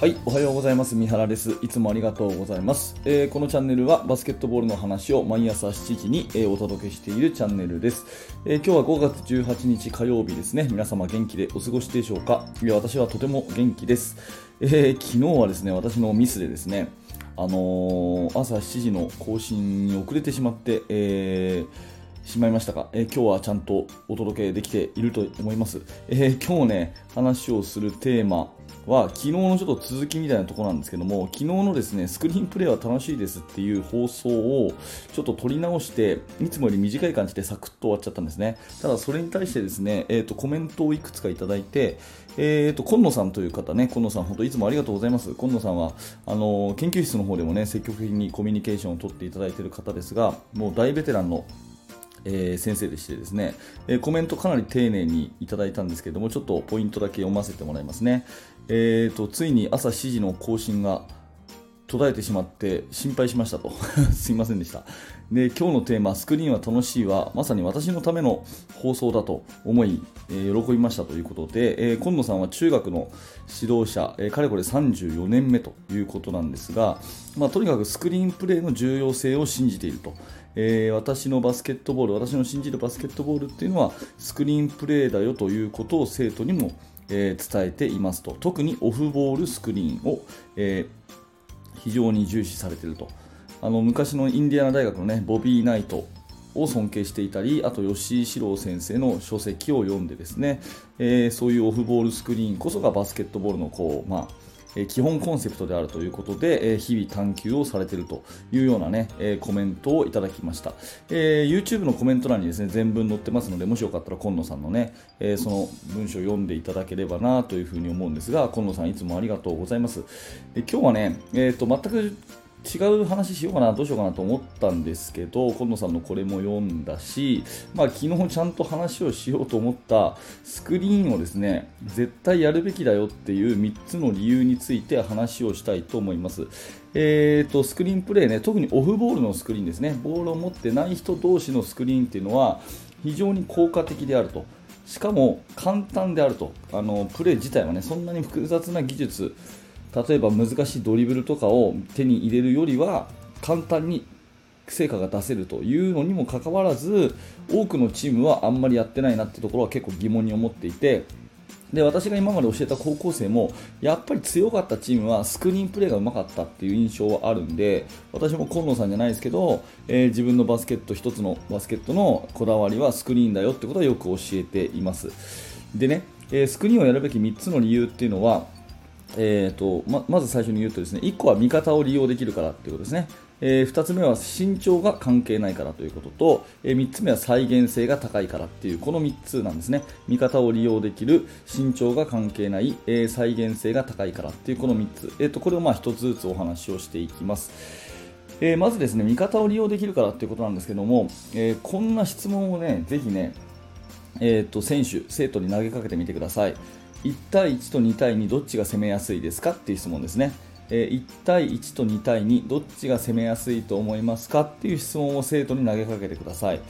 はい、おはようございます。三原です。いつもありがとうございます。えー、このチャンネルはバスケットボールの話を毎朝7時に、えー、お届けしているチャンネルです、えー、今日は5月18日火曜日ですね。皆様元気でお過ごしでしょうか？いや、私はとても元気です。え昨日はですね、私のミスでですね、あの朝7時の更新に遅れてしまって、えしまいましたか、えー、今日はちゃんとお届けできていると思います。えー、今日ね、話をするテーマは昨日のちょっと続きみたいなところなんですけども昨日のですねスクリーンプレイは楽しいですっていう放送をちょっと撮り直していつもより短い感じでサクッと終わっちゃったんですね。ただそれに対してですね、えーと、コメントをいくつかいただいて、えーと、今野さんという方ね今野さん本当いつもありがとうございます。今野さんはあの研究室の方でもね積極的にコミュニケーションを取っていただいている方ですがもう大ベテランのえー、先生でしてですね、えー、コメントかなり丁寧にいただいたんですけども、ちょっとポイントだけ読ませてもらいますね。えーと、ついに朝7時の更新が途絶えてしまって心配しましたと。すいませんでした。で今日のテーマ「スクリーンは楽しい」はまさに私のための放送だと思い、えー、喜びましたということで、えー、今野さんは中学の指導者、えー、かれこれ34年目ということなんですが、まあ、とにかくスクリーンプレーの重要性を信じていると、えー、私のバスケットボール私の信じるバスケットボールっていうのはスクリーンプレーだよということを生徒にもえー、伝えていますと。特にオフボールスクリーンを、えー、非常に重視されていると。あの昔のインディアナ大学の、ね、ボビー・ナイトを尊敬していたりあと吉井史郎先生の書籍を読んでですね、えー、そういうオフボールスクリーンこそがバスケットボールのこう、まあ基本コンセプトであるということで、日々探求をされているというようなね、コメントをいただきました、え YouTube のコメント欄にですね全文載ってますのでもしよかったら今野さんのね、えその文章を読んでいただければなというふうに思うんですが今野さんいつもありがとうございます。え今日はね、えーと全く違う話しようかな、どうしようかなと思ったんですけど、今野さんのこれも読んだし、まあ、昨日ちゃんと話をしようと思ったスクリーンをですね、絶対やるべきだよっていう3つの理由について話をしたいと思います。えーと、スクリーンプレーね、特にオフボールのスクリーンですね、ボールを持ってない人同士のスクリーンっていうのは非常に効果的であると。しかも簡単であるとあのプレー自体はねそんなに複雑な技術例えば難しいドリブルとかを手に入れるよりは簡単に成果が出せるというのにもかかわらず多くのチームはあんまりやってないなってところは結構疑問に思っていてで私が今まで教えた高校生もやっぱり強かったチームはスクリーンプレーがうまかったっていう印象はあるんで私も今野さんじゃないですけど、えー、自分のバスケット1つのバスケットのこだわりはスクリーンだよってことはよく教えています。でね、えー、スクリーンをやるべき3つの理由っていうのはえーとままず最初に言うとですね1個は味方を利用できるからということですね、えー、2つ目は身長が関係ないからということと、えー、3つ目は再現性が高いからっていうこの3つなんですね。味方を利用できる身長が関係ない、えー、再現性が高いからっていうこの3つ、えーと、これをまあ1つずつお話をしていきます。えー、まずですね味方を利用できるからということなんですけども、えー、こんな質問をねぜひね、えーと選手、生徒に投げかけてみてください。1対1と2対2どっちが攻めやすいですかっていう質問ですね。え1対1と2対2どっちが攻めやすいと思いますかっていう質問を生徒に投げかけてください。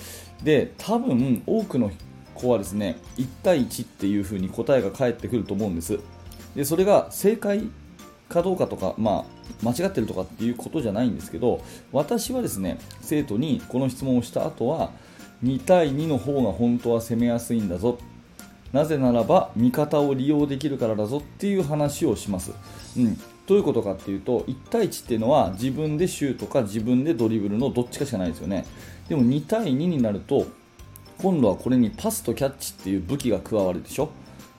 で、多分多くの子はですね、1対1っていう風に答えが返ってくると思うんです。で、それが正解かどうかとか、まあ、間違ってるとかっていうことじゃないんですけど、私はですね、生徒にこの質問をした後は、2対2の方が本当は攻めやすいんだぞなぜならば味方を利用できるからだぞっていう話をします。うん、どういうことかっていうと1対1っていうのは自分でシュートか自分でドリブルのどっちかしかないですよね。でも2対2になると今度はこれにパスとキャッチっていう武器が加わるでしょ。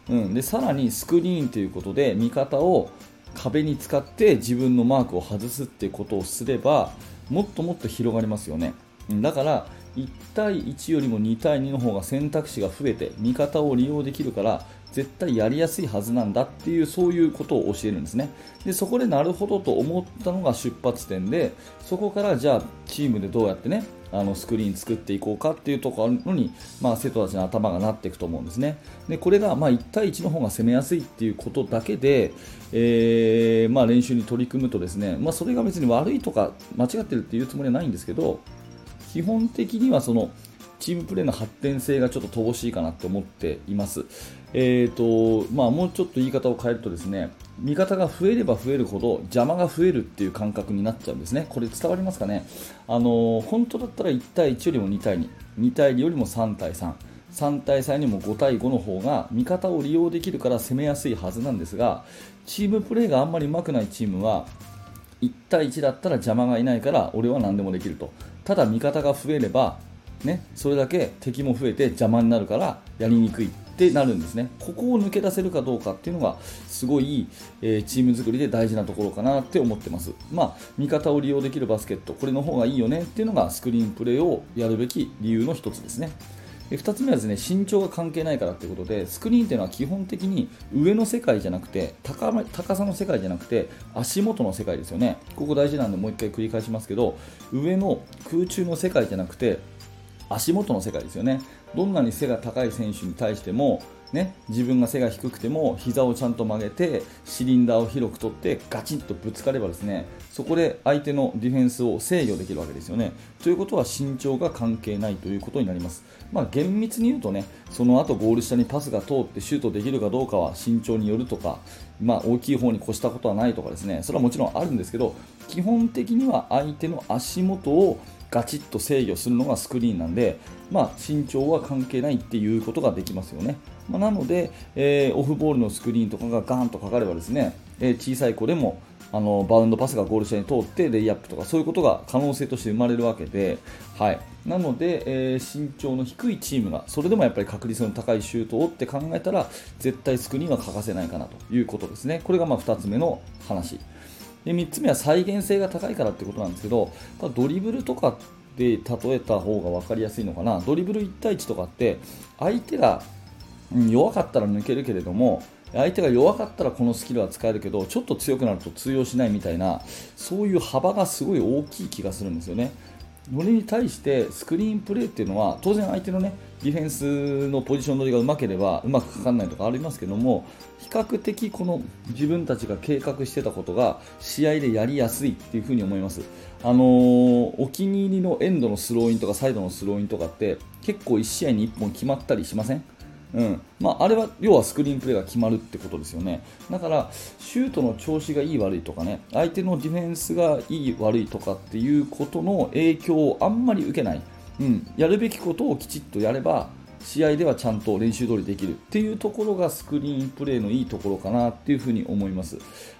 うん、でさらにスクリーンということで味方を壁に使って自分のマークを外すってことをすればもっともっと広がりますよね。だから1対1よりも2対2の方が選択肢が増えて味方を利用できるから絶対やりやすいはずなんだっていうそういうことを教えるんですね。でそこでなるほどと思ったのが出発点でそこからじゃあチームでどうやってねあのスクリーン作っていこうかっていうところに、まあ、生徒たちの頭がなっていくと思うんですね。でこれがまあ1対1の方が攻めやすいっていうことだけで、えー、まあ、練習に取り組むとですね、まあ、それが別に悪いとか間違ってるっていうつもりはないんですけど基本的にはそのチームプレーの発展性がちょっと乏しいかなと思っています。えーとまあ、もうちょっと言い方を変えるとですね味方が増えれば増えるほど邪魔が増えるっていう感覚になっちゃうんですね、これ伝わりますかね、あの本当だったら1対1よりも2対2、2対2よりも3対3、3対3にも5対5の方が味方を利用できるから攻めやすいはずなんですが、チームプレーがあんまり上手くないチームは、1対1だったら邪魔がいないから俺は何でもできると、ただ味方が増えれば、ね、それだけ敵も増えて邪魔になるからやりにくいってなるんですね、ここを抜け出せるかどうかっていうのがすごい、えー、チーム作りで大事なところかなって思ってます、まあ、味方を利用できるバスケット、これの方がいいよねっていうのがスクリーンプレーをやるべき理由の1つですね。2つ目はですね身長が関係ないからということでスクリーンというのは基本的に上の世界じゃなくて高高さの世界じゃなくて足元の世界ですよね。ここ大事なんでもう1回繰り返しますけど上の空中の世界じゃなくて足元の世界ですよね。どんなに背が高い選手に対してもね、自分が背が低くても膝をちゃんと曲げてシリンダーを広く取ってガチッとぶつかればですねそこで相手のディフェンスを制御できるわけですよね。ということは身長が関係ないということになります。まあ、厳密に言うとねその後ゴール下にパスが通ってシュートできるかどうかは身長によるとか、まあ、大きい方に越したことはないとかですねそれはもちろんあるんですけど基本的には相手の足元をガチッと制御するのがスクリーンなんで、まあ、身長は関係ないっていうことができますよね。まあ、なので、えー、オフボールのスクリーンとかがガーンとかかればですね、えー、小さい子でもあのバウンドパスがゴール下に通ってレイアップとかそういうことが可能性として生まれるわけで、はい、なので、えー、身長の低いチームがそれでもやっぱり確率の高いシュートをって考えたら絶対スクリーンは欠かせないかなということですね。これがま2つ目の話。で3つ目は再現性が高いからってことなんですけどドリブルとかで例えた方が分かりやすいのかなドリブル1対1とかって相手が弱かったら抜けるけれども相手が弱かったらこのスキルは使えるけどちょっと強くなると通用しないみたいなそういう幅がすごい大きい気がするんですよね。それに対してスクリーンプレーっていうのは当然相手のねディフェンスのポジション取りがうまければうまくかかんないとかありますけども比較的この自分たちが計画してたことが試合でやりやすいっていうふに思います。あのー、お気に入りのエンドのスローインとかサイドのスローインとかって結構1試合に1本決まったりしません？うん。まあ、あれは要はスクリーンプレーが決まるってことですよね。だからシュートの調子がいい悪いとかね相手のディフェンスがいい悪いとかっていうことの影響をあんまり受けない、うん、やるべきことをきちっとやれば試合ではちゃんと練習通りできるっていうところがスクリーンプレーのいいところかなっていうふうに思います。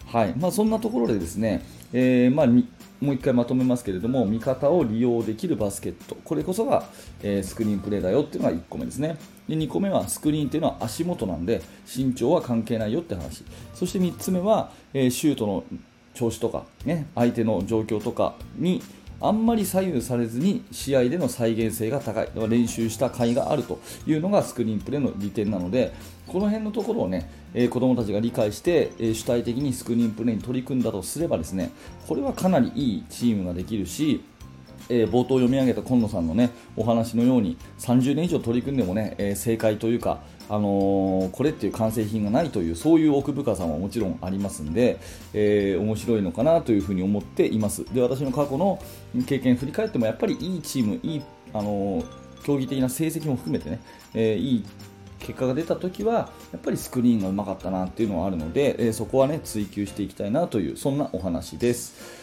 はい。まあ、そんなところでですね、えー、まあ、もう1回まとめますけれども味方を利用できるバスケット。これこそが、えー、スクリーンプレーだよっていうのが1個目ですね。で2個目はスクリーンっていうのは足元なんで身長は関係ないよって話。そして3つ目は、えー、シュートの調子とか、ね、相手の状況とかにあんまり左右されずに試合での再現性が高い練習した甲斐があるというのがスクリーンプレーの利点なのでこの辺のところをね、えー、子供たちが理解して、えー、主体的にスクリーンプレーに取り組んだとすればですねこれはかなりいいチームができるしえー、冒頭読み上げた今野さんの、ね、お話のように30年以上取り組んでも、ねえー、正解というか、あのー、これっていう完成品がないというそういう奥深さももちろんありますんで、え面白いのかなというふうに思っていますで私の過去の経験振り返ってもやっぱりいいチームいい、あの競技的な成績も含めてね、えいい結果が出た時はやっぱりスクリーンがうまかったなっていうのはあるので、えそこはね追求していきたいなというそんなお話です。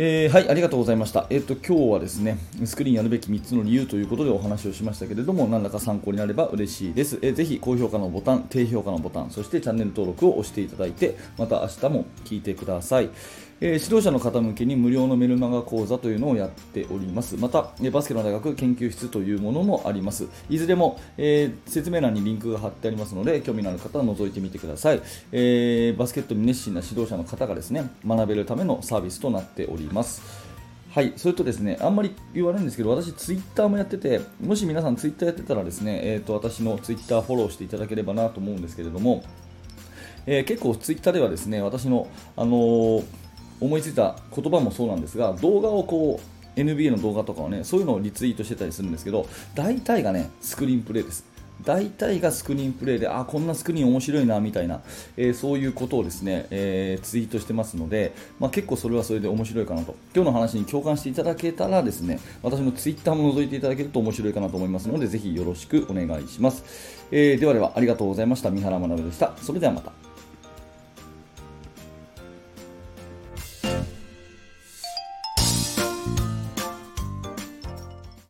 えー、はい、ありがとうございました。えっ、と、今日はですね、スクリーンやるべき3つの理由ということでお話をしましたけれども、何らか参考になれば嬉しいです。えー、ぜひ、高評価のボタン、低評価のボタン、そしてチャンネル登録を押していただいて、また明日も聞いてください。えー、指導者の方向けに無料のメルマガ講座というのをやっております。また、バスケの大学研究室というものもあります。いずれも、えー、説明欄にリンクが貼ってありますので、興味のある方は覗いてみてください。え、バスケットに熱心な指導者の方がですね、学べるためのサービスとなっております。はい、それとですね、あんまり言わないんですけど、私、ツイッターもやってて、もし皆さんツイッターやってたらですね、えーと、私のツイッターフォローしていただければなと思うんですけれども、えー、結構ツイッターではですね、私の、あのー、思いついた言葉もそうなんですが、動画をこう、NBA の動画とかをね、そういうのをリツイートしてたりするんですけど、大体がね、スクリーンプレイです。大体がスクリーンプレイであこんなスクリーン面白いなみたいな、えー、そういうことをですね、えー、ツイートしてますので、まあ、結構それはそれで面白いかなと。今日の話に共感していただけたらですね私のツイッターも覗いていただけると面白いかなと思いますのでぜひよろしくお願いします、えー、ではではありがとうございました。三原学でした。それではまた。